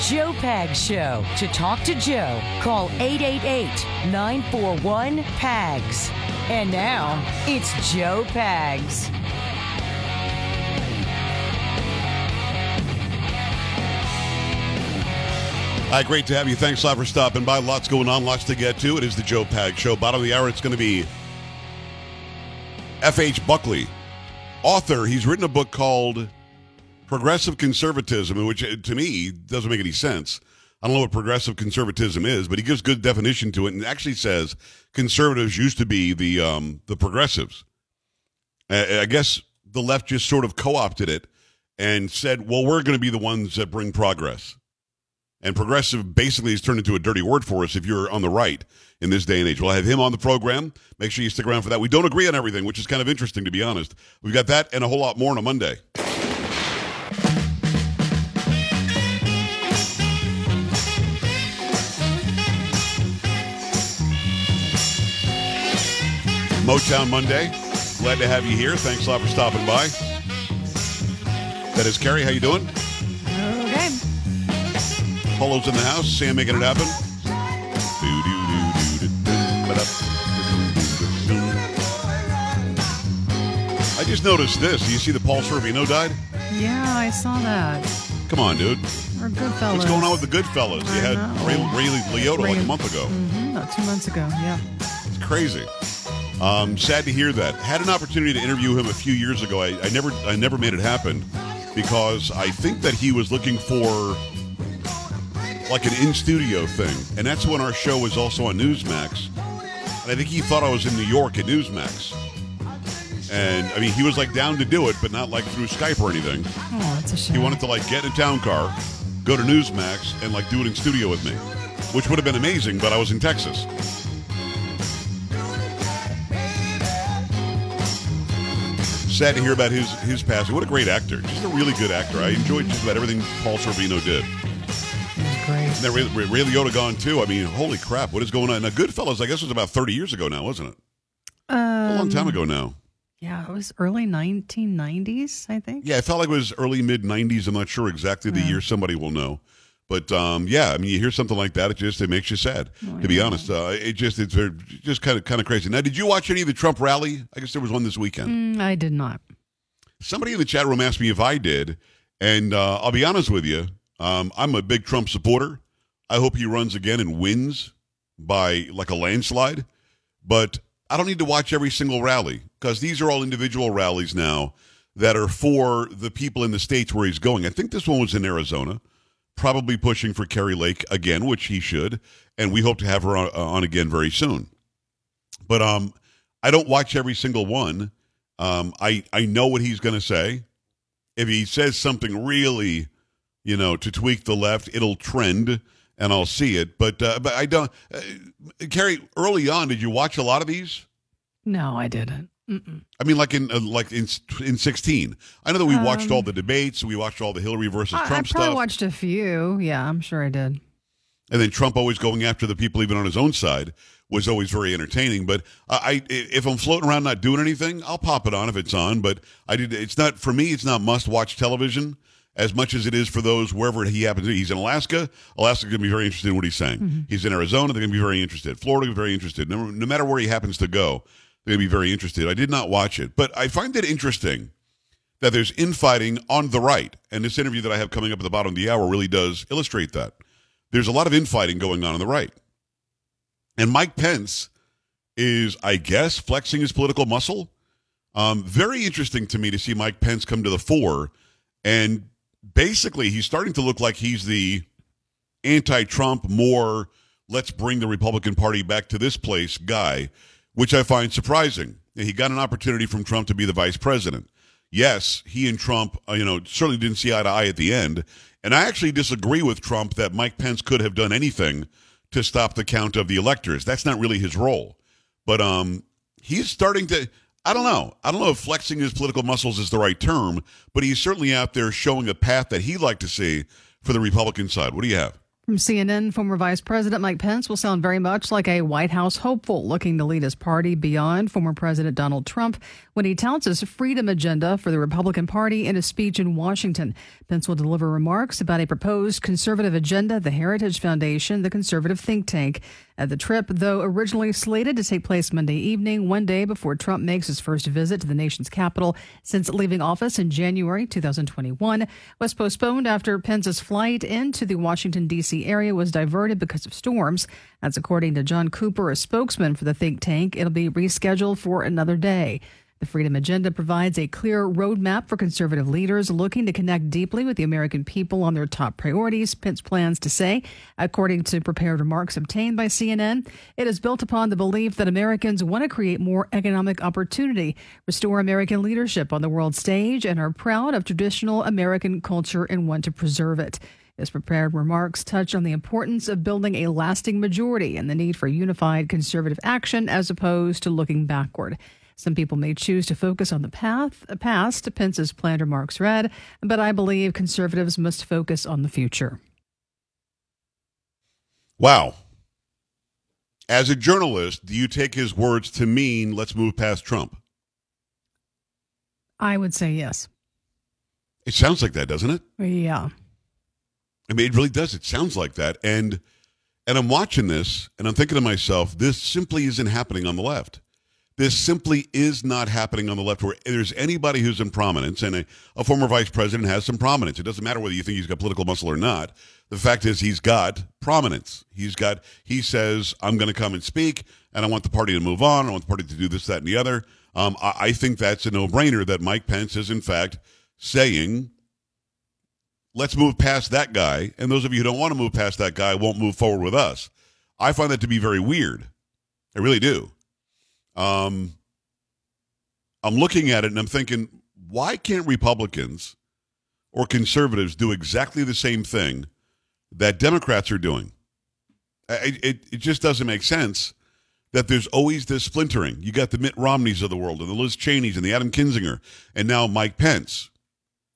Joe Pag Show. To talk to Joe, call 888 941 PAGS. And now, it's Joe Pags. Hi, great to have you. Thanks a lot for stopping by. Lots going on, lots to get to. It is the Joe Pag Show. Bottom of the hour, it's going to be F.H. Buckley, author. He's written a book called Progressive Conservatism, which to me doesn't make any sense. I don't know what progressive conservatism is, but he gives good definition to it and actually says conservatives used to be the um, the progressives. I, I guess the left just sort of co-opted it and said, "Well, we're going to be the ones that bring progress." And progressive basically has turned into a dirty word for us if you're on the right in this day and age. We'll have him on the program. Make sure you stick around for that. We don't agree on everything, which is kind of interesting, to be honest. We've got that and a whole lot more on a Monday. Motown Monday. Glad to have you here. Thanks a lot for stopping by. That is Carrie. How you doing? Okay. Polo's in the house. Sam making it happen. I just noticed this. You see the Paul Sorvino died? Yeah, I saw that. Come on, dude. Or Goodfellas. What's going on with the Goodfellas? You had. Ray, Ray Liotta like a month ago. Mhm, about two months ago. Yeah. It's crazy. Um, sad to hear that. Had an opportunity to interview him a few years ago. I, I never, I never made it happen because I think that he was looking for like an in studio thing, and that's when our show was also on Newsmax. And I think he thought I was in New York at Newsmax. And I mean, he was like down to do it, but not like through Skype or anything. Oh, that's a shame. He wanted to like get in a town car, go to Newsmax, and like do it in studio with me, which would have been amazing. But I was in Texas. Sad to hear about his his passing. What a great actor! Just a really good actor. I enjoyed just about everything Paul Sorvino did. Was great. And then Ray, Ray, Ray Liotta gone too. I mean, holy crap! What is going on? Now, Goodfellas, I guess, was about thirty years ago now, wasn't it? Um, A long time ago now. Yeah, it was early 1990s, I think. Yeah, it felt like it was early mid '90s. I'm not sure exactly the year. Somebody will know. But um, yeah, I mean, you hear something like that, it just it makes you sad. to be honest, uh, it just it's very, just kind of kind of crazy. Now, did you watch any of the Trump rally? I guess there was one this weekend. Mm, I did not. Somebody in the chat room asked me if I did, and uh, I'll be honest with you. Um, I'm a big Trump supporter. I hope he runs again and wins by like a landslide. But I don't need to watch every single rally because these are all individual rallies now that are for the people in the states where he's going. I think this one was in Arizona, probably pushing for Kari Lake again, which he should, and we hope to have her on, uh, on again very soon. But um, I don't watch every single one. Um, I I know what he's going to say. If he says something really, you know, to tweak the left, it'll trend, and I'll see it. But uh, but I don't. Uh, Carrie, early on, did you watch a lot of these? No, I didn't. Mm-mm. I mean, like in uh, like in in sixteen. I know that we watched Um, all the debates. We watched all the Hillary versus I, I Trump probably stuff, watched a few. Yeah, I'm sure I did. and then Trump always going after the people even on his own side was always very entertaining. But I, I if I'm floating around not doing anything, I'll pop it on if it's on. But I did. It's not for me. It's not must watch television as much as it is for those wherever he happens to be. He's in Alaska. Alaska's going to be very interested in what he's saying. He's in Arizona. They're going to be very interested. Florida, very interested. No, no matter where he happens to go, going to be very interested. I did not watch it, but I find it interesting that there's infighting on the right. And this interview that I have coming up at the bottom of the hour really does illustrate that. There's a lot of infighting going on on the right. And Mike Pence is, I guess, flexing his political muscle. Um, very interesting to me to see Mike Pence come to the fore. And basically, he's starting to look like he's the anti Trump, more let's bring the Republican Party back to this place guy, which I find surprising. He got an opportunity from Trump to be the vice president. Yes, he and Trump, uh, you know, certainly didn't see eye to eye at the end. And I actually disagree with Trump that Mike Pence could have done anything to stop the count of the electors. That's not really his role. But um, he's starting to. I don't know. I don't know if flexing his political muscles is the right term, but he's certainly out there showing a path that he'd like to see for the Republican side. What do you have? From CNN, former Vice President Mike Pence will sound very much like a White House hopeful looking to lead his party beyond former President Donald Trump when he touts his freedom agenda for the Republican Party in a speech in Washington. Pence will deliver remarks about a proposed conservative agenda, the Heritage Foundation, the conservative think tank. At the trip, though originally slated to take place Monday evening, one day before Trump makes his first visit to the nation's capital since leaving office in January 2021, was postponed after Pence's flight into the Washington, D.C. area was diverted because of storms. That's according to John Cooper, a spokesman for the think tank. It'll be rescheduled for another day. The Freedom Agenda provides a clear roadmap for conservative leaders looking to connect deeply with the American people on their top priorities, Pence plans to say. According to prepared remarks obtained by CNN, it is built upon the belief that Americans want to create more economic opportunity, restore American leadership on the world stage, and are proud of traditional American culture and want to preserve it. His prepared remarks touch on the importance of building a lasting majority and the need for unified conservative action as opposed to looking backward. Some people may choose to focus on the path, past, Pence's planned remarks read, but I believe conservatives must focus on the future. Wow. As a journalist, do you take his words to mean let's move past Trump? I would say yes. It sounds like that, doesn't it? Yeah. I mean, it really does. It sounds like that. And and I'm watching this and I'm thinking to myself, this simply isn't happening on the left. This simply is not happening on the left where there's anybody who's in prominence, and a, a former vice president has some prominence. It doesn't matter whether you think he's got political muscle or not. The fact is, he's got prominence. He's got, he says, I'm going to come and speak, and I want the party to move on. I want the party to do this, that, and the other. Um, I, I think that's a no brainer that Mike Pence is, in fact, saying, let's move past that guy. And those of you who don't want to move past that guy won't move forward with us. I find that to be very weird. I really do. Um, I'm looking at it and I'm thinking, why can't Republicans or conservatives do exactly the same thing that Democrats are doing? It, it, it just doesn't make sense that there's always this splintering. You got the Mitt Romneys of the world and the Liz Cheneys and the Adam Kinzinger and now Mike Pence.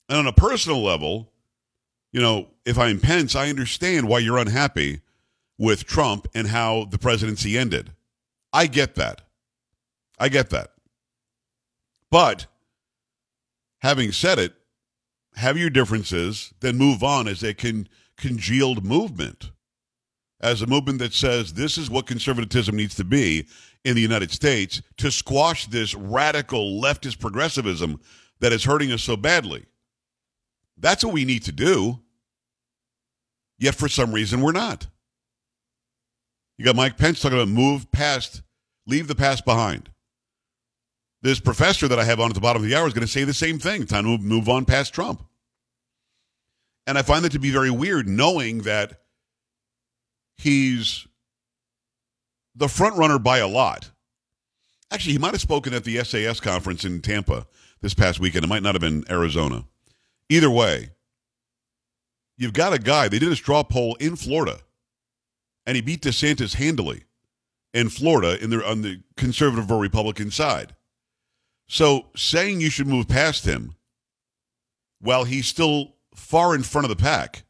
And on a personal level, you know, if I'm Pence, I understand why you're unhappy with Trump and how the presidency ended. I get that. I get that. But having said it, have your differences, then move on as a con- congealed movement, as a movement that says this is what conservatism needs to be in the United States to squash this radical leftist progressivism that is hurting us so badly. That's what we need to do. Yet for some reason, we're not. You got Mike Pence talking about move past, leave the past behind this professor that I have on at the bottom of the hour is going to say the same thing. Time to move on past Trump. And I find that to be very weird, knowing that he's the front runner by a lot. Actually, he might have spoken at the SAS conference in Tampa this past weekend. It might not have been Arizona. Either way, you've got a guy, they did a straw poll in Florida, and he beat DeSantis handily in Florida in on the conservative or Republican side. So saying you should move past him while he's still far in front of the pack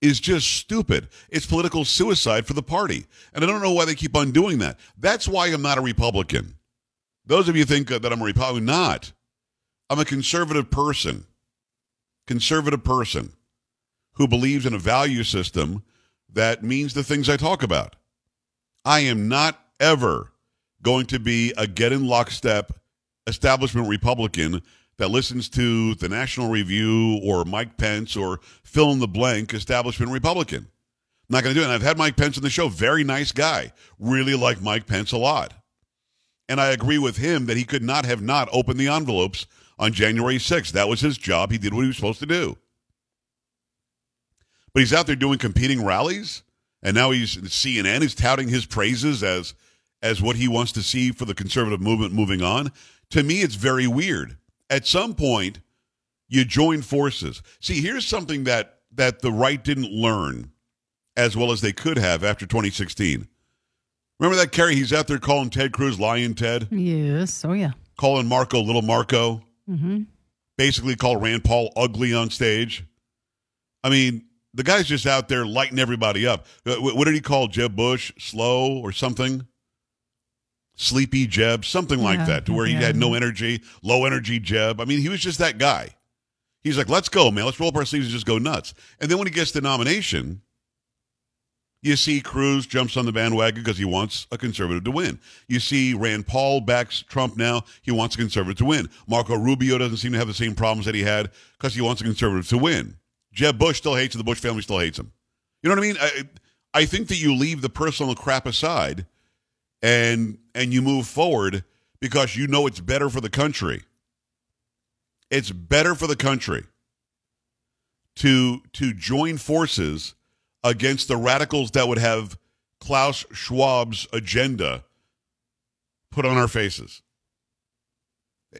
is just stupid. It's political suicide for the party. And I don't know why they keep on doing that. That's why I'm not a Republican. Those of you think that I'm a Republican, not. I'm a conservative person. Conservative person who believes in a value system that means the things I talk about. I am not ever going to be a get in lockstep establishment Republican that listens to the National Review or Mike Pence or fill in the blank establishment Republican. I'm not going to do it. And I've had Mike Pence on the show. Very nice guy. Really like Mike Pence a lot. And I agree with him that he could not have not opened the envelopes on January 6th. That was his job. He did what he was supposed to do. But he's out there doing competing rallies, and now he's CNN is touting his praises as as what he wants to see for the conservative movement moving on to me, it's very weird. At some point, you join forces. See, here's something that that the right didn't learn as well as they could have after 2016. Remember that Carrie? He's out there calling Ted Cruz "Lyin' Ted." Yes. Oh yeah. Calling Marco "Little Marco." Mm-hmm. Basically, called Rand Paul ugly on stage. I mean, the guy's just out there lighting everybody up. Uh, What did he call Jeb Bush? Slow or something? Sleepy Jeb, something like Yeah, that, to where he yeah. had no energy, low energy Jeb. I mean, he was just that guy. He's like, let's go, man. Let's roll up our sleeves and just go nuts. And then when he gets the nomination, you see Cruz jumps on the bandwagon because he wants a conservative to win. You see Rand Paul backs Trump now. He wants a conservative to win. Marco Rubio doesn't seem to have the same problems that he had because he wants a conservative to win. Jeb Bush still hates him. The Bush family still hates him. You know what I mean? I, I think that you leave the personal crap aside and and you move forward because you know it's better for the country. It's better for the country to to join forces against the radicals that would have Klaus Schwab's agenda put on our faces.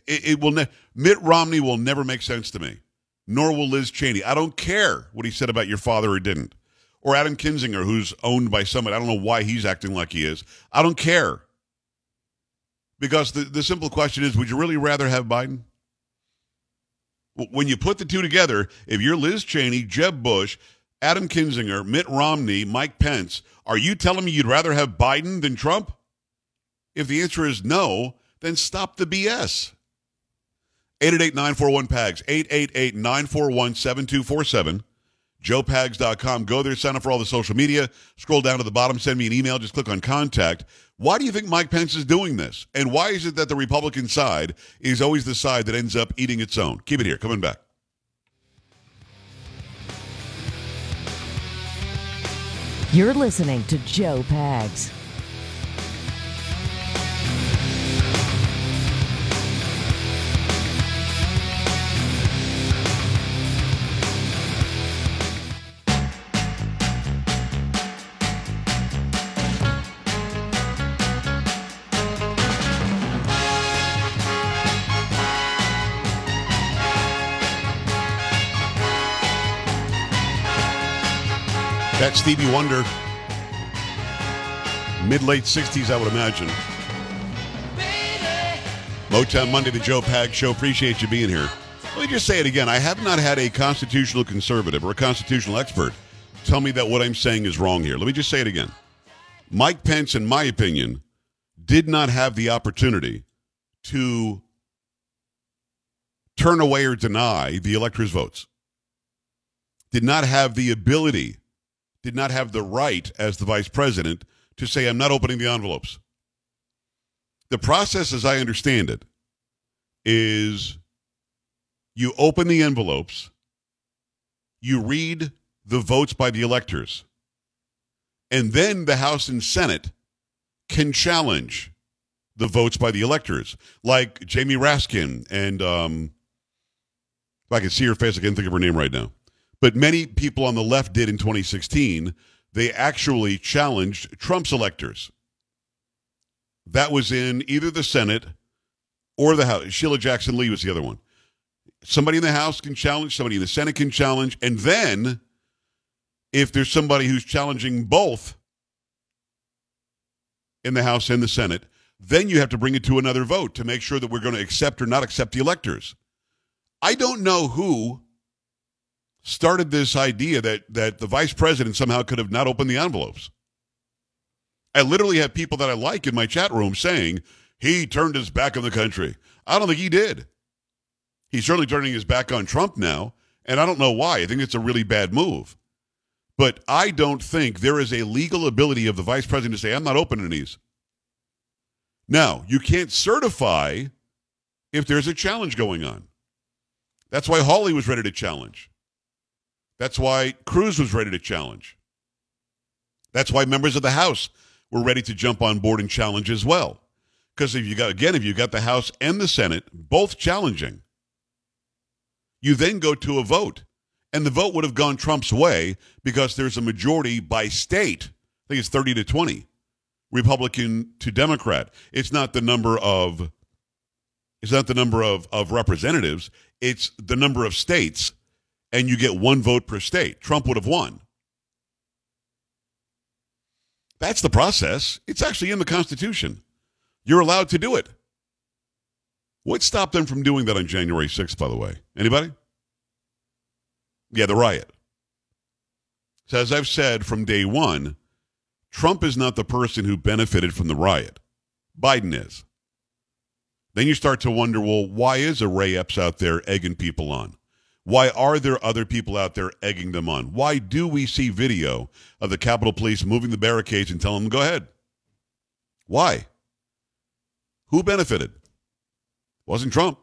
It, it will ne- Mitt Romney will never make sense to me, nor will Liz Cheney. I don't care what he said about your father or didn't, or Adam Kinzinger, who's owned by somebody. I don't know why he's acting like he is. I don't care because the the simple question is: Would you really rather have Biden? When you put the two together, if you're Liz Cheney, Jeb Bush, Adam Kinzinger, Mitt Romney, Mike Pence, are you telling me you'd rather have Biden than Trump? If the answer is no, then stop the BS. 888-941-PAGS, 888-941-7247, joepags.com. Go there, sign up for all the social media, scroll down to the bottom, send me an email, just click on contact. Why do you think Mike Pence is doing this? And why is it that the Republican side is always the side that ends up eating its own? Keep it here. Coming back. You're listening to Joe Pags. That's Stevie Wonder. Mid late 60s, I would imagine. Motown Monday, the Joe Pag Show. Appreciate you being here. Let me just say it again. I have not had a constitutional conservative or a constitutional expert tell me that what I'm saying is wrong here. Let me just say it again. Mike Pence, in my opinion, did not have the opportunity to turn away or deny the elector's votes. Did not have the ability did not have the right as the vice president to say, I'm not opening the envelopes. The process, as I understand it, is you open the envelopes, you read the votes by the electors, and then the House and Senate can challenge the votes by the electors, like Jamie Raskin and um, if I can see her face, I can't think of her name right now but many people on the left did in 2016. They actually challenged Trump's electors. That was in either the Senate or the House. Sheila Jackson Lee was the other one. Somebody in the House can challenge, somebody in the Senate can challenge, and then if there's somebody who's challenging both in the House and the Senate, then you have to bring it to another vote to make sure that we're going to accept or not accept the electors. I don't know who started this idea that that the vice president somehow could have not opened the envelopes. I literally have people that I like in my chat room saying he turned his back on the country. I don't think he did. He's certainly turning his back on Trump now, and I don't know why. I think it's a really bad move. But I don't think there is a legal ability of the vice president to say, I'm not opening these. Now, you can't certify if there's a challenge going on. That's why Hawley was ready to challenge. That's why Cruz was ready to challenge. That's why members of the House were ready to jump on board and challenge as well. Because if you got again, if you got the House and the Senate both challenging, you then go to a vote. And the vote would have gone Trump's way because there's a majority by state. I think it's 30 to 20, Republican to Democrat. It's not the number of it's not the number of, of representatives, it's the number of states and you get one vote per state. Trump would have won. That's the process. It's actually in the Constitution. You're allowed to do it. What stopped them from doing that on January 6th, by the way? Anybody? Yeah, the riot. So, as I've said from day one, Trump is not the person who benefited from the riot. Biden is. Then you start to wonder well, why is a Ray Epps out there egging people on? Why are there other people out there egging them on? Why do we see video of the Capitol Police moving the barricades and telling them, go ahead? Why? Who benefited? Wasn't Trump.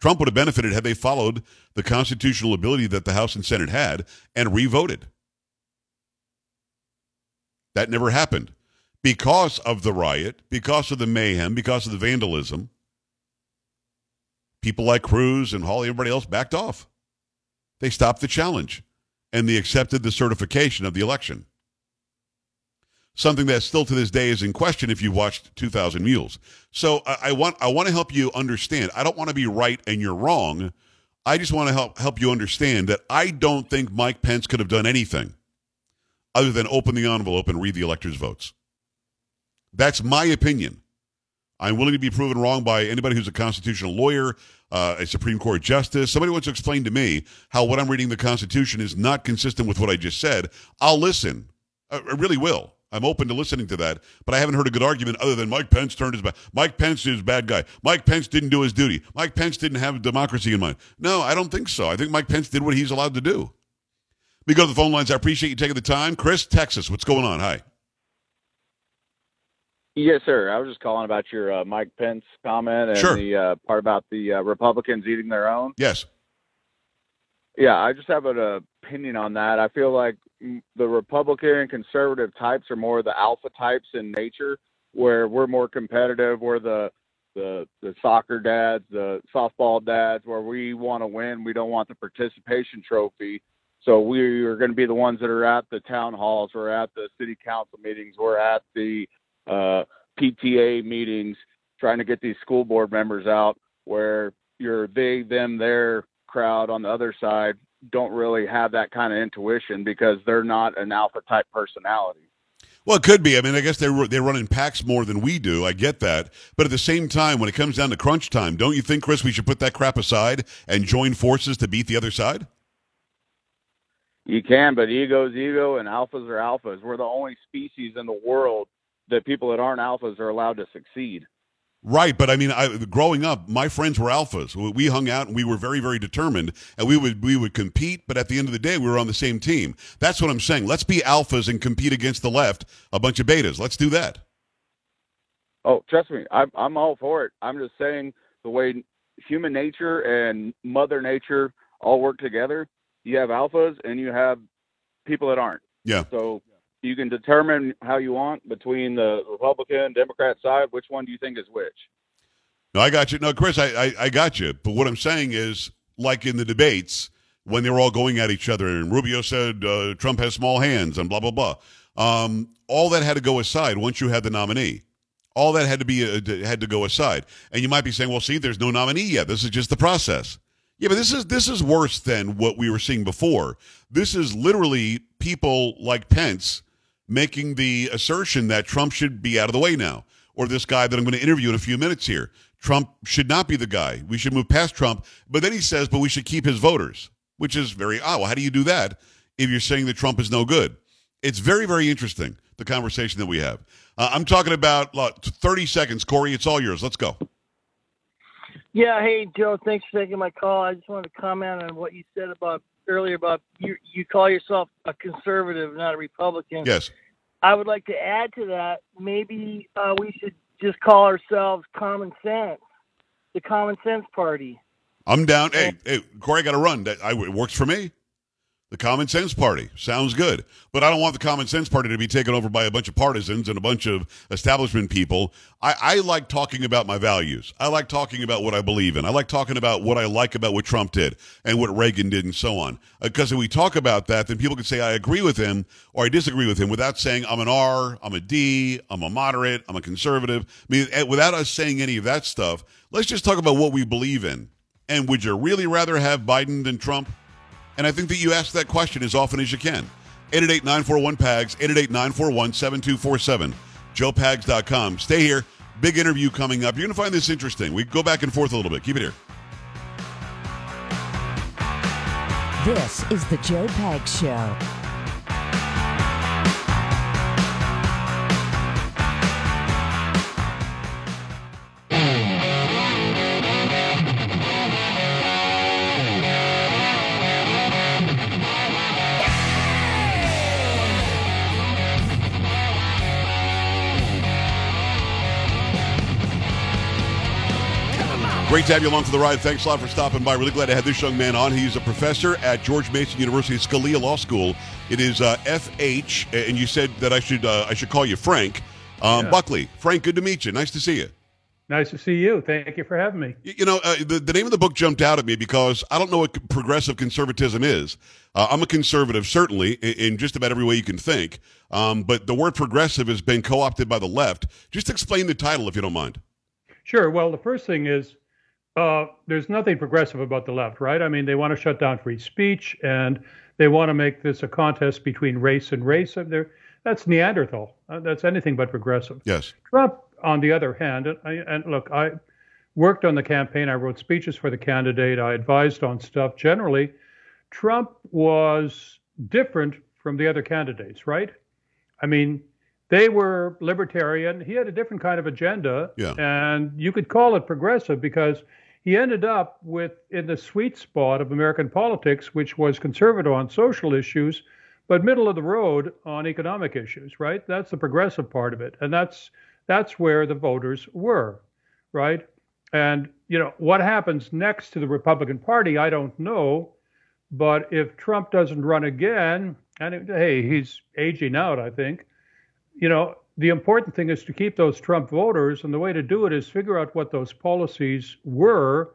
Trump would have benefited had they followed the constitutional ability that the House and Senate had and revoted. That never happened because of the riot, because of the mayhem, because of the vandalism. People like Cruz and Hawley, everybody else backed off. They stopped the challenge and they accepted the certification of the election. Something that still to this day is in question if you've watched 2000 Mules. So I, I want I want to help you understand. I don't want to be right and you're wrong. I just want to help help you understand that I don't think Mike Pence could have done anything other than open the envelope and read the electors' votes. That's my opinion. I'm willing to be proven wrong by anybody who's a constitutional lawyer, uh, a Supreme Court justice. Somebody wants to explain to me how what I'm reading the Constitution is not consistent with what I just said. I'll listen. I really will. I'm open to listening to that, but I haven't heard a good argument other than Mike Pence turned his back. Mike Pence is a bad guy. Mike Pence didn't do his duty. Mike Pence didn't have democracy in mind. No, I don't think so. I think Mike Pence did what he's allowed to do. We go to the phone lines. I appreciate you taking the time. Chris, Texas, what's going on? Hi. Yes, sir. I was just calling about your uh, Mike Pence comment and Sure. the uh, part about the uh, Republicans eating their own. Yes. Yeah, I just have an opinion on that. I feel like the Republican and conservative types are more the alpha types in nature, where we're more competitive. We're the the the soccer dads, the softball dads, where we want to win. We don't want the participation trophy. So we are going to be the ones that are at the town halls, we're at the city council meetings, we're at the uh, PTA meetings, trying to get these school board members out. Where your they, them, their crowd on the other side don't really have that kind of intuition because they're not an alpha type personality. Well, it could be. I mean, I guess they they run in packs more than we do. I get that, but at the same time, when it comes down to crunch time, don't you think, Chris, we should put that crap aside and join forces to beat the other side? You can, but ego's ego and alphas are alphas. We're the only species in the world that people that aren't alphas are allowed to succeed. Right, but I mean, I, growing up, my friends were alphas. We- We hung out and we were very, very determined, and we would we would compete. But at the end of the day, we were on the same team. That's what I'm saying. Let's be alphas and compete against the left, a bunch of betas. Let's do that. Oh, trust me, I'm I'm all for it. I'm just saying the way human nature and Mother Nature all work together. You have alphas and you have people that aren't. Yeah. So you can determine how you want between the Republican, Democrat side. Which one do you think is which? No, I got you. No, Chris, I, I, I got you. But what I'm saying is, like in the debates, when they were all going at each other, and Rubio said uh, Trump has small hands and blah, blah, blah. Um, all that had to go aside once you had the nominee. All that had to be uh, had to go aside. And you might be saying, well, see, there's no nominee yet. This is just the process. Yeah, but this is this is worse than what we were seeing before. This is literally people like Pence making the assertion that Trump should be out of the way now, or this guy that I'm going to interview in a few minutes here. Trump should not be the guy. We should move past Trump. But then he says, but we should keep his voters, which is very odd. Well, how do you do that if you're saying that Trump is no good? It's very, very interesting, the conversation that we have. Uh, I'm talking about uh, 30 seconds. Corey, it's all yours. Let's go. Yeah, hey Joe, thanks for taking my call. I just wanted to comment on what you said about earlier about you you call yourself a conservative, not a Republican. Yes. I would like to add to that, maybe uh, we should just call ourselves common sense, the common sense party. I'm down. Hey, hey, Corey, I got to run. That I, it works for me. The Common Sense Party sounds good, but I don't want the Common Sense Party to be taken over by a bunch of partisans and a bunch of establishment people. I, I like talking about my values. I like talking about what I believe in. I like talking about what I like about what Trump did and what Reagan did and so on. Because if we talk about that, then people can say I agree with him or I disagree with him without saying I'm an R, I'm a D, I'm a moderate, I'm a conservative. I mean, eh, without us saying any of that stuff, let's just talk about what we believe in. And would you really rather have Biden than Trump? And I think that you ask that question as often as you can. 888-941-PAGS, 888-941-7247, joepags.com. Stay here. Big interview coming up. You're going to find this interesting. We go back and forth a little bit. Keep it here. This is the Joe Pags Show. Great to have you along for the ride. Thanks a lot for stopping by. Really glad to have this young man on. He's a professor at George Mason University Scalia Law School. It is uh, FH, and you said that I should uh, I should call you Frank um, Yeah. Buckley. Frank, good to meet you. Nice to see you. Nice to see you. Thank you for having me. Y- You know, uh, the, the name of the book jumped out at me because I don't know what progressive conservatism is. Uh, I'm a conservative, certainly, in, in just about every way you can think. Um, but the word progressive has been co opted by the left. Just explain the title, if you don't mind. Sure. Well, the first thing is uh, there's nothing progressive about the left, right? I mean, they want to shut down free speech and they want to make this a contest between race and race. They're- That's Neanderthal. Uh, that's anything but progressive. Yes. Trump, on the other hand, and, I, and look, I worked on the campaign. I wrote speeches for the candidate. I advised on stuff. Generally, Trump was different from the other candidates, right? I mean, they were libertarian. He had a different kind of agenda, Yeah. and you could call it progressive because he ended up with in the sweet spot of American politics, which was conservative on social issues, but middle of the road on economic issues. Right? That's the progressive part of it, and that's that's where the voters were, right? And you know what happens next to the Republican Party, I don't know, but if Trump doesn't run again, and it- hey, he's aging out, I think you know, the important thing is to keep those Trump voters, and the way to do it is figure out what those policies were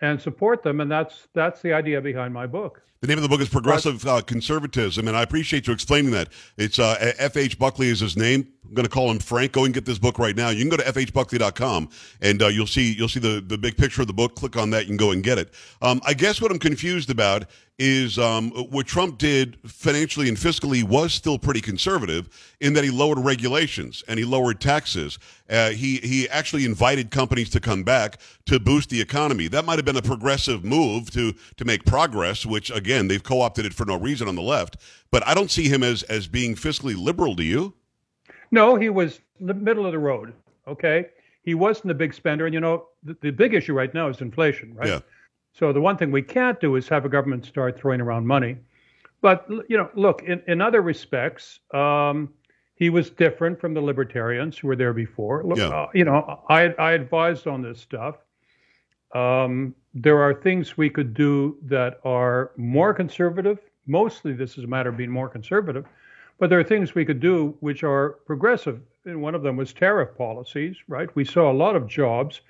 and support them, and that's that's the idea behind my book. The name of the book is Progressive uh, Conservatism, and I appreciate you explaining that. It's uh, F.H. Buckley is his name. I'm going to call him Frank. Go and get this book right now. You can go to fhbuckley.com, and uh, you'll see you'll see the, the big picture of the book. Click on that. You can go and get it. Um, I guess what I'm confused about is um, what Trump did financially and fiscally was still pretty conservative in that he lowered regulations and he lowered taxes. Uh, he he actually invited companies to come back to boost the economy. That might have been a progressive move to to make progress, which again they've co-opted it for no reason on the left. But I don't see him as as being fiscally liberal. Do you? No, he was the middle of the road. Okay, he wasn't a big spender, and you know the, the big issue right now is inflation, right? Yeah. So the one thing we can't do is have a government start throwing around money. But you know, look, in, in other respects, um, he was different from the libertarians who were there before. Look, Yeah. uh, you know, I I advised on this stuff. Um, there are things we could do that are more conservative. Mostly, this is a matter of being more conservative, but there are things we could do which are progressive. And one of them was tariff policies, right? We saw a lot of jobs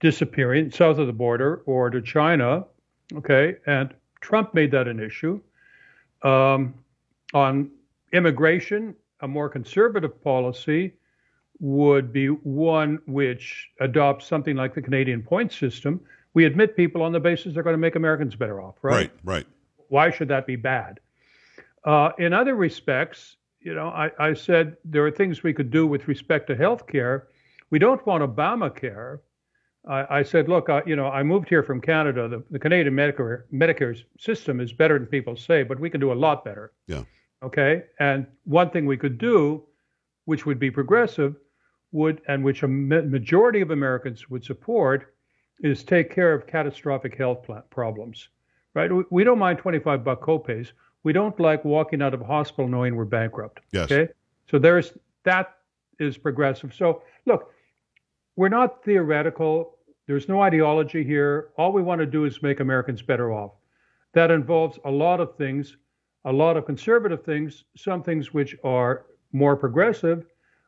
disappearing south of the border or to China. Okay, and Trump made that an issue. Um, on immigration, a more conservative policy would be one which adopts something like the Canadian point system. We admit people on the basis they're going to make Americans better off, right? Right. Right. Why should that be bad? Uh, in other respects, you know, I, I said there are things we could do with respect to health care. We don't want Obamacare. I, I said, look, I, you know, I moved here from Canada. The, the Canadian Medicare Medicare system is better than people say, but we can do a lot better. Yeah. Okay. And one thing we could do, which would be progressive, would and which a ma- majority of Americans would support, is take care of catastrophic health problems. Right? We, we don't mind 25 buck copays. We don't like walking out of a hospital knowing we're bankrupt. Yes. Okay. So there's that is progressive. So look, we're not theoretical. There's no ideology here. All we want to do is make Americans better off. That involves a lot of things, a lot of conservative things, some things which are more progressive,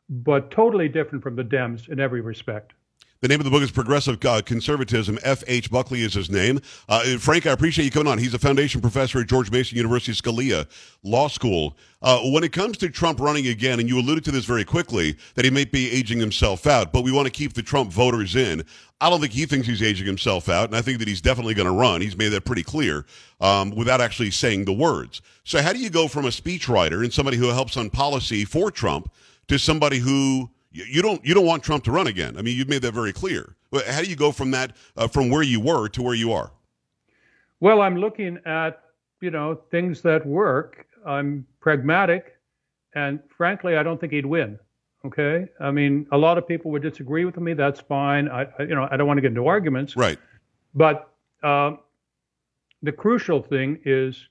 but totally different from the Dems in every respect. The name of the book is Progressive uh, Conservatism. F.H. Buckley is his name. Uh, Frank, I appreciate you coming on. He's a foundation professor at George Mason University Scalia Law School. Uh, when it comes to Trump running again, and you alluded to this very quickly, that he may be aging himself out, but we want to keep the Trump voters in. I don't think he thinks he's aging himself out, and I think that he's definitely going to run. He's made that pretty clear um, without actually saying the words. So, how do you go from a speechwriter and somebody who helps on policy for Trump to somebody who you you don't you don't want Trump to run again. I mean, you've made that very clear. But How do you go from that uh, from where you were to where you are? Well, I'm looking at, you know, things that work. I'm pragmatic, and frankly, I don't think he'd win. Okay, I mean, a lot of people would disagree with me. That's fine. I, I you know, I don't want to get into arguments. Right. But um, the crucial thing is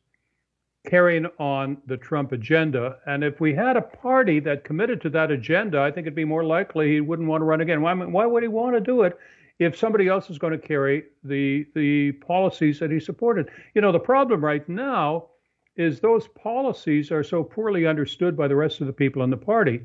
carrying on the Trump agenda. And if we had a party that committed to that agenda, I think it'd be more likely he wouldn't want to run again. Why, why would he want to do it if somebody else is going to carry the the policies that he supported. You know, the problem right now is those policies are so poorly understood by the rest of the people in the party,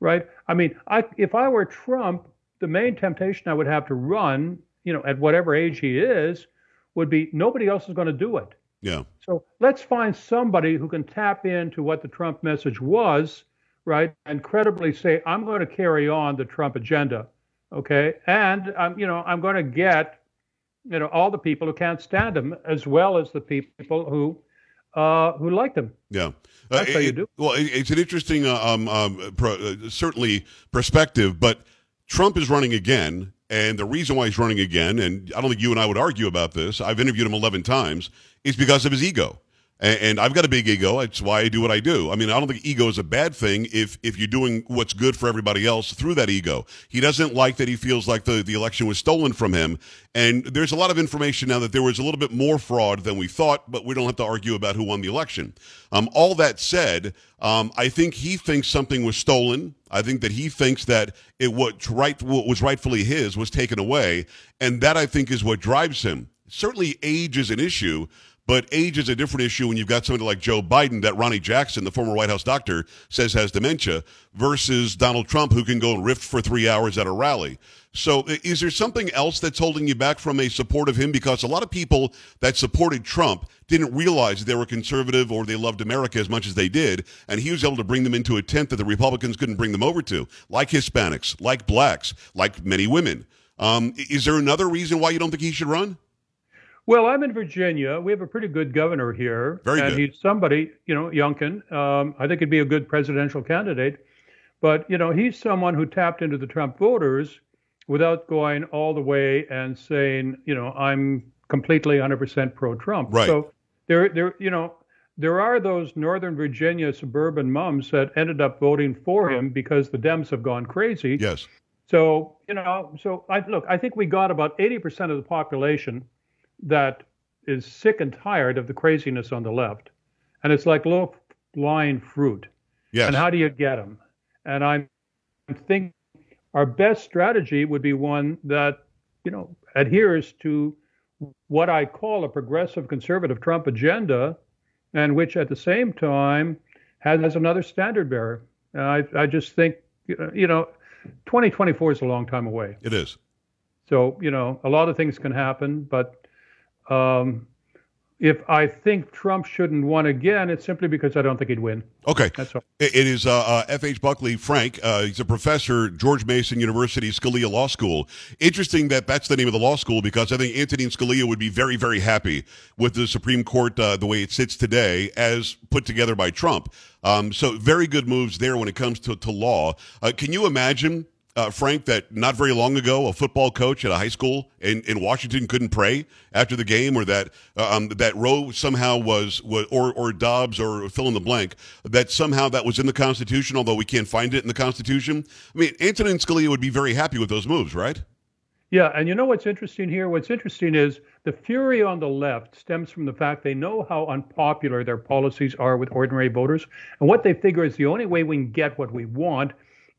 right? I mean, I, if I were Trump, the main temptation I would have to run, you know, at whatever age he is, would be nobody else is going to do it. Yeah. So let's find somebody who can tap into what the Trump message was, right, and credibly say, I'm going to carry on the Trump agenda, okay, and I'm, you know, I'm going to get, you know, all the people who can't stand him as well as the people who uh, who like them. Yeah, that's uh, how it, you do. Well, it, it's an interesting, uh, um, um, pro, uh, certainly perspective, but Trump is running again, and the reason why he's running again, and I don't think you and I would argue about this. I've interviewed him eleven times, is because of his ego. And I've got a big ego. That's why I do what I do. I mean, I don't think ego is a bad thing if if you're doing what's good for everybody else through that ego. He doesn't like that he feels like the, the election was stolen from him. And there's a lot of information now that there was a little bit more fraud than we thought, but we don't have to argue about who won the election. Um, all that said, um, I think he thinks something was stolen. I think that he thinks that it what right what was rightfully his was taken away, and that I think is what drives him. Certainly, age is an issue, but age is a different issue when you've got somebody like Joe Biden, that Ronny Jackson, the former White House doctor, says has dementia, versus Donald Trump, who can go and riff for three hours at a rally. So, is there something else that's holding you back from a support of him? Because a lot of people that supported Trump didn't realize they were conservative or they loved America as much as they did, and he was able to bring them into a tent that the Republicans couldn't bring them over to, like Hispanics, like blacks, like many women. Um, is there another reason why you don't think he should run? Well, I'm in Virginia. We have a pretty good governor here. Very and good. he's somebody, you know, Youngkin. Um, I think he'd be a good presidential candidate. But, you know, he's someone who tapped into the Trump voters without going all the way and saying, you know, I'm completely 100% pro-Trump. Right. So there, there, you know, there are those Northern Virginia suburban mums that ended up voting for him because the Dems have gone crazy. Yes. So, you know, so I look, I think we got about 80% of the population that is sick and tired of the craziness on the left. And it's like low lying fruit. Yes. And how do you get them? And I'm thinking our best strategy would be one that, you know, adheres to what I call a progressive conservative Trump agenda, and which at the same time has another standard bearer. And I, I just think, you know, 2024 is a long time away. It is. So, you know, a lot of things can happen, but um, if I think Trump shouldn't win again, it's simply because I don't think he'd win. Okay. That's all. It is uh, uh, F.H. Buckley Frank. Uh, he's a professor, George Mason University, Scalia Law School. Interesting that that's the name of the law school because I think Anthony Scalia would be very, very happy with the Supreme Court uh, the way it sits today, as put together by Trump. Um, so, very good moves there when it comes to, to law. Uh, can you imagine uh, Frank, that not very long ago, a football coach at a high school in, in Washington couldn't pray after the game, or that uh, um, that Roe somehow was, was or or Dobbs or fill in the blank that somehow that was in the Constitution, although we can't find it in the Constitution. I mean, Antonin Scalia would be very happy with those moves, right? Yeah, and you know what's interesting here? What's interesting is the fury on the left stems from the fact they know how unpopular their policies are with ordinary voters, and what they figure is the only way we can get what we want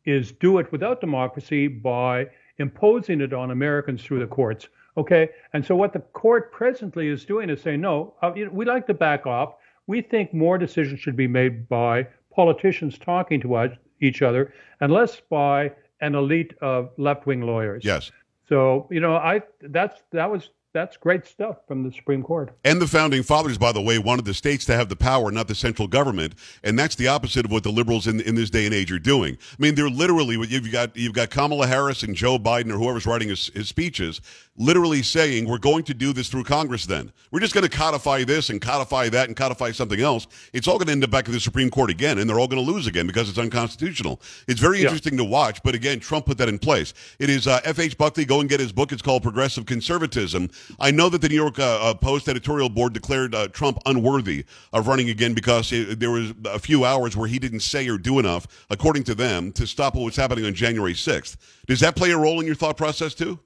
is do it without democracy by imposing it on Americans through the courts. Okay, and so what the court presently is doing is saying, no, uh, we like to back off. We think more decisions should be made by politicians talking to each other, and less by an elite of left-wing lawyers. Yes. So you know, I that's that was that's great stuff from the Supreme Court. And the founding fathers, by the way, wanted the states to have the power, not the central government, and that's the opposite of what the liberals in, in this day and age are doing. I mean, they're literally you've got you've got Kamala Harris and Joe Biden or whoever's writing his, his speeches, literally saying we're going to do this through Congress. Then we're just going to codify this and codify that and codify something else. It's all going to end up back at the Supreme Court again, and they're all going to lose again because it's unconstitutional. It's very interesting yeah. to watch, but again, Trump put that in place. It is uh, F. H. Buckley. Go and get his book. It's called Progressive Conservatism. I know that the New York uh, Post editorial board declared uh, Trump unworthy of running again because it, there was a few hours where he didn't say or do enough, according to them, to stop what was happening on January 6th. Does that play a role in your thought process too?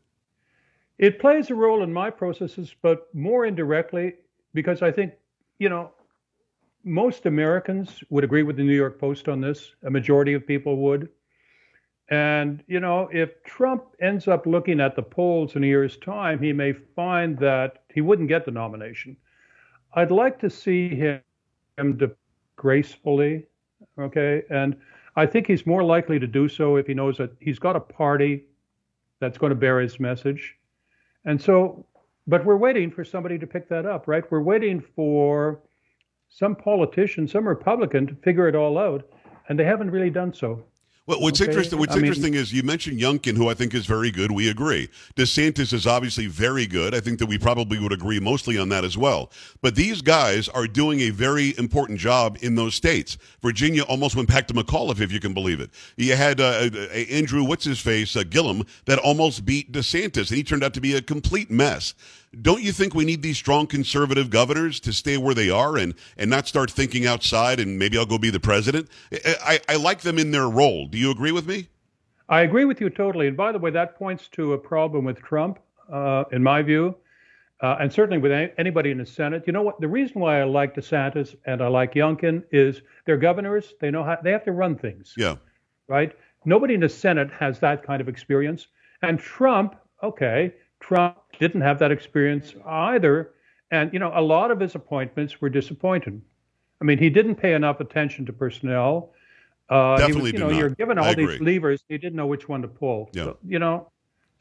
It plays a role in my processes, but more indirectly because I think, you know, most Americans would agree with the New York Post on this. A majority of people would. And, you know, if Trump ends up looking at the polls in a year's time, he may find that he wouldn't get the nomination. I'd like to see him, gracefully, okay? And I think he's more likely to do so if he knows that he's got a party that's going to bear his message. And so, but we're waiting for somebody to pick that up, right? We're waiting for some politician, some Republican to figure it all out, and they haven't really done so. Well, what's Okay, interesting? What's I mean- interesting is you mentioned Youngkin, who I think is very good. We agree. DeSantis is obviously very good. I think that we probably would agree mostly on that as well. But these guys are doing a very important job in those states. Virginia almost went back to McAuliffe, if you can believe it. You had uh, uh, Andrew, what's his face, uh, Gillum, that almost beat DeSantis, and he turned out to be a complete mess. Don't you think we need these strong conservative governors to stay where they are and, and not start thinking outside and maybe I'll go be the president? I, I, like them in their role. Do you agree with me? I agree with you totally. And by the way, that points to a problem with Trump, uh, in my view, uh, and certainly with any, anybody in the Senate. You know what? The reason why I like DeSantis and I like Youngkin is they're governors. They know how they have to run things, Yeah. right? Nobody in the Senate has that kind of experience. And Trump, okay, Trump didn't have that experience either. And you know, a lot of his appointments were disappointing. I mean, he didn't pay enough attention to personnel. Uh, he Definitely was, you know, not. you're given I all these agree. levers. He didn't know which one to pull. Yeah. So, you know,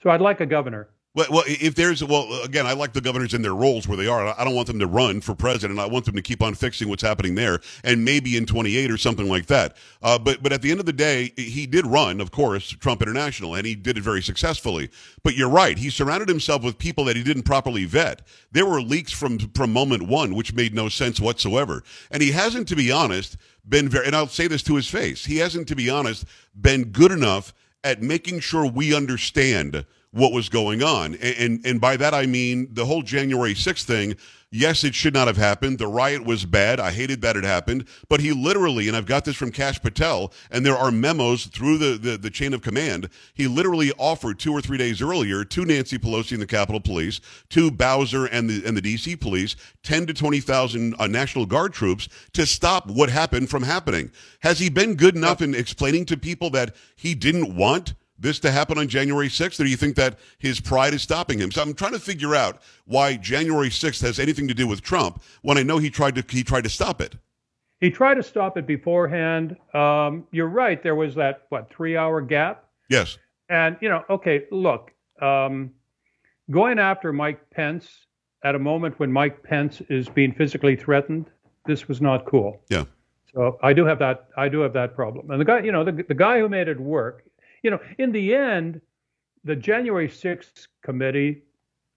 so I'd like a governor. Well, well, if there's well, again, I like the governors in their roles where they are. I don't want them to run for president. I want them to keep on fixing what's happening there, and maybe in 28 or something like that. Uh, but but at the end of the day, he did run, of course, Trump International, and he did it very successfully. But you're right; he surrounded himself with people that he didn't properly vet. There were leaks from from moment one, which made no sense whatsoever. And he hasn't, to be honest, been very. And I'll say this to his face: he hasn't, to be honest, been good enough at making sure we understand what was going on. And, and and by that I mean the whole January 6th thing. Yes, it should not have happened. The riot was bad. I hated that it happened. But he literally, and I've got this from Kash Patel, and there are memos through the, the, the chain of command. He literally offered two or three days earlier to Nancy Pelosi and the Capitol Police, to Bowser and the and the DC Police, ten to twenty thousand uh, National Guard troops to stop what happened from happening. Has he been good enough in explaining to people that he didn't want this to happen on January 6th, or do you think that his pride is stopping him? So I'm trying to figure out why January 6th has anything to do with Trump when I know he tried to he tried to stop it. He tried to stop it beforehand. Um, you're right. There was that what three hour gap, Yes. and you know, okay, look, um, going after Mike Pence at a moment when Mike Pence is being physically threatened, this was not cool. Yeah. So I do have that. I do have that problem. And the guy, you know, the the guy who made it work, you know, in the end, the January 6th committee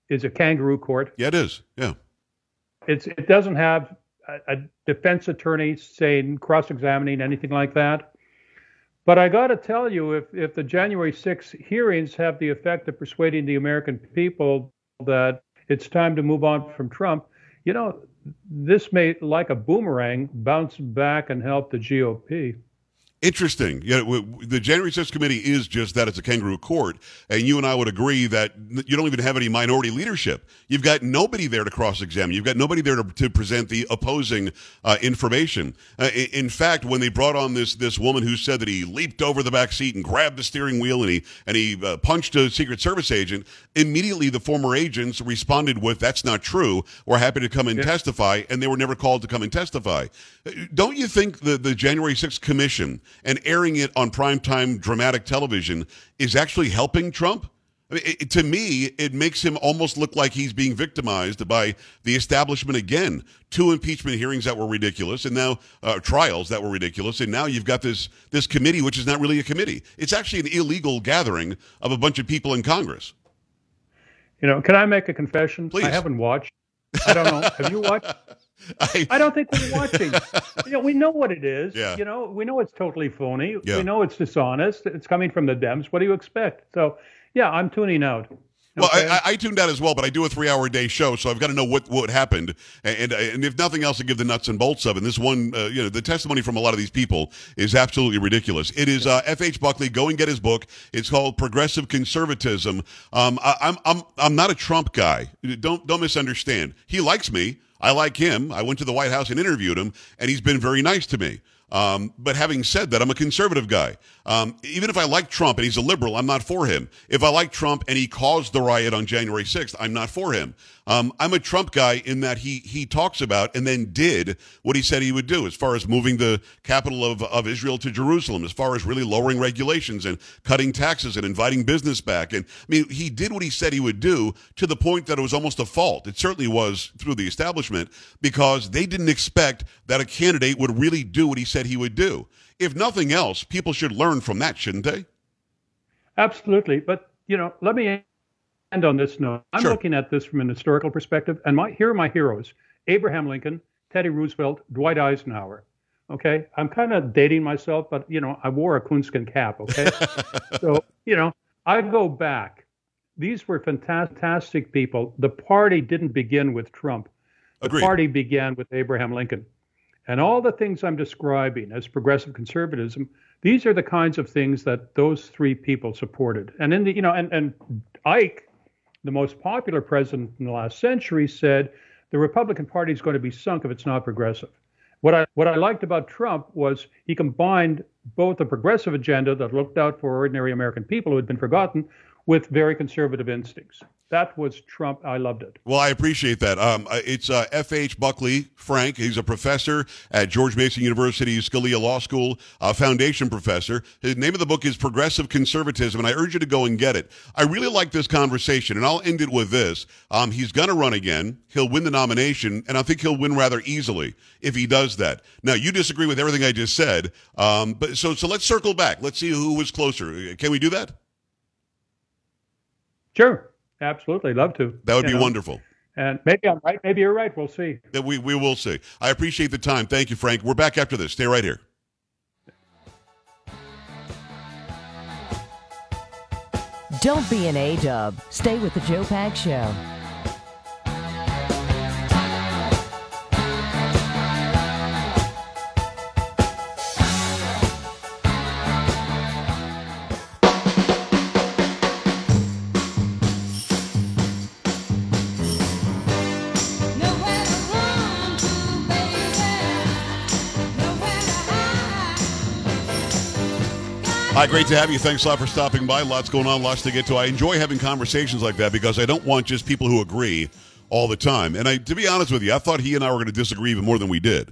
is a kangaroo court. Yeah, it is. Yeah. It's it doesn't have a, a defense attorney saying cross-examining anything like that. But I got to tell you, if if the January 6th hearings have the effect of persuading the American people that it's time to move on from Trump, you know, this may, like a boomerang, bounce back and help the GOP. Interesting. Yeah, the January 6th committee is just that. It's a kangaroo court. And you and I would agree that you don't even have any minority leadership. You've got nobody there to cross examine. You've got nobody there to, to present the opposing uh, information. Uh, in fact, when they brought on this this woman who said that he leaped over the back seat and grabbed the steering wheel and he and he uh, punched a Secret Service agent, immediately the former agents responded with, "That's not true. We're happy to come and testify," and they were never called to come and testify. Uh, Don't you think the the January 6th commission and airing it on primetime dramatic television is actually helping Trump? I mean, it, to me, it makes him almost look like he's being victimized by the establishment again. Two impeachment hearings that were ridiculous, and now uh, trials that were ridiculous, and now you've got this this committee, which is not really a committee. It's actually an illegal gathering of a bunch of people in Congress. You know, can I make a confession? Please. I haven't watched. I don't know. Have you watched? I, I don't think we're watching. you know, we know what it is. Yeah. You know, we know it's totally phony. Yeah. We know it's dishonest. It's coming from the Dems. What do you expect? So, yeah, I'm tuning out. Well, Okay? I, I, tuned out as well, but I do a three-hour day show, so I've got to know what, what happened, and, and and if nothing else, to give the nuts and bolts of it. And this one, uh, you know, the testimony from a lot of these people is absolutely ridiculous. It is uh, F. H. Buckley. Go and get his book. It's called Progressive Conservatism. Um, I, I'm I'm I'm not a Trump guy. Don't don't misunderstand. He likes me. I like him. I went to the White House and interviewed him, and he's been very nice to me. Um, but having said that, I'm a conservative guy. Um, even if I like Trump and he's a liberal, I'm not for him. If I like Trump and he caused the riot on January 6th, I'm not for him. Um, I'm a Trump guy in that he he talks about and then did what he said he would do, as far as moving the capital of, of Israel to Jerusalem, as far as really lowering regulations and cutting taxes and inviting business back. And I mean, he did what he said he would do to the point that it was almost a fault. It certainly was through the establishment because they didn't expect that a candidate would really do what he said he would do. If nothing else, people should learn from that, shouldn't they? Absolutely. But, you know, let me end on this note. I'm Sure. looking at this from an historical perspective, and my here are my heroes: Abraham Lincoln, Teddy Roosevelt, Dwight Eisenhower. Okay, I'm kind of dating myself, but you know, I wore a coonskin cap. Okay, so you know, I go back. These were fantastic people. The party didn't begin with Trump. The Agreed. party began with Abraham Lincoln. And all the things I'm describing as progressive conservatism, these are the kinds of things that those three people supported. And in the, you know, and, and Ike, the most popular president in the last century, said the Republican Party is going to be sunk if it's not progressive. What I what I liked about Trump was he combined both a progressive agenda that looked out for ordinary American people who had been forgotten with very conservative instincts. That was Trump. I loved it. Well, I appreciate that. Um, uh, it's uh, F.H. Buckley Frank. He's a professor at George Mason University Scalia Law School, a foundation professor. His name of the book is Progressive Conservatism, and I urge you to go and get it. I really like this conversation, and I'll end it with this. Um, he's going to run again. He'll win the nomination, and I think he'll win rather easily if he does that. Now, you disagree with everything I just said, um, but so so let's circle back. Let's see who was closer. Can we do that? Sure, absolutely, love to. That would be know, wonderful. And maybe I'm right. Maybe you're right. We'll see. That we, we will see. I appreciate the time. Thank you, Frank. We're back after this. Stay right here. Don't be an A dub. Stay with the Joe Pags Show. Hi, great to have you. Thanks a lot for stopping by. Lots going on, lots to get to. I enjoy having conversations like that because I don't want just people who agree all the time. And I, to be honest with you, I thought he and I were going to disagree even more than we did.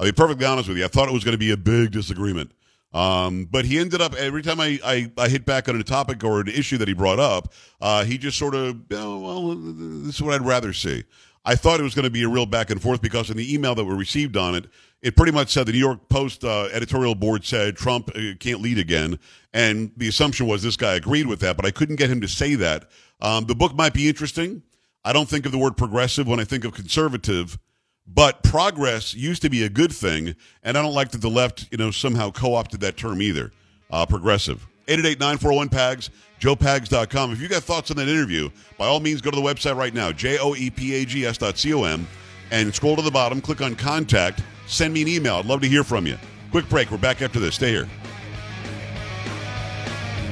I'll be perfectly honest with you. I thought it was going to be a big disagreement. Um, but he ended up every time I, I, I hit back on a topic or an issue that he brought up, uh, he just sort of, oh, well, this is what I'd rather see. I thought it was going to be a real back and forth because in the email that we received on it, it pretty much said the New York Post uh, editorial board said Trump uh, can't lead again, and the assumption was this guy agreed with that, but I couldn't get him to say that. Um, the book might be interesting. I don't think of the word progressive when I think of conservative, but progress used to be a good thing, and I don't like that the left, you know, somehow co-opted that term either. Uh, progressive. 888-941-PAGS, joepags.com. If you got thoughts on that interview, by all means, go to the website right now, E J-O-E-P-A-G-S dot C-O-M, and scroll to the bottom, click on contact, send me an email. I'd love to hear from you. Quick break. We're back after this. Stay here.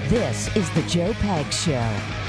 This is the Joe Pags Show.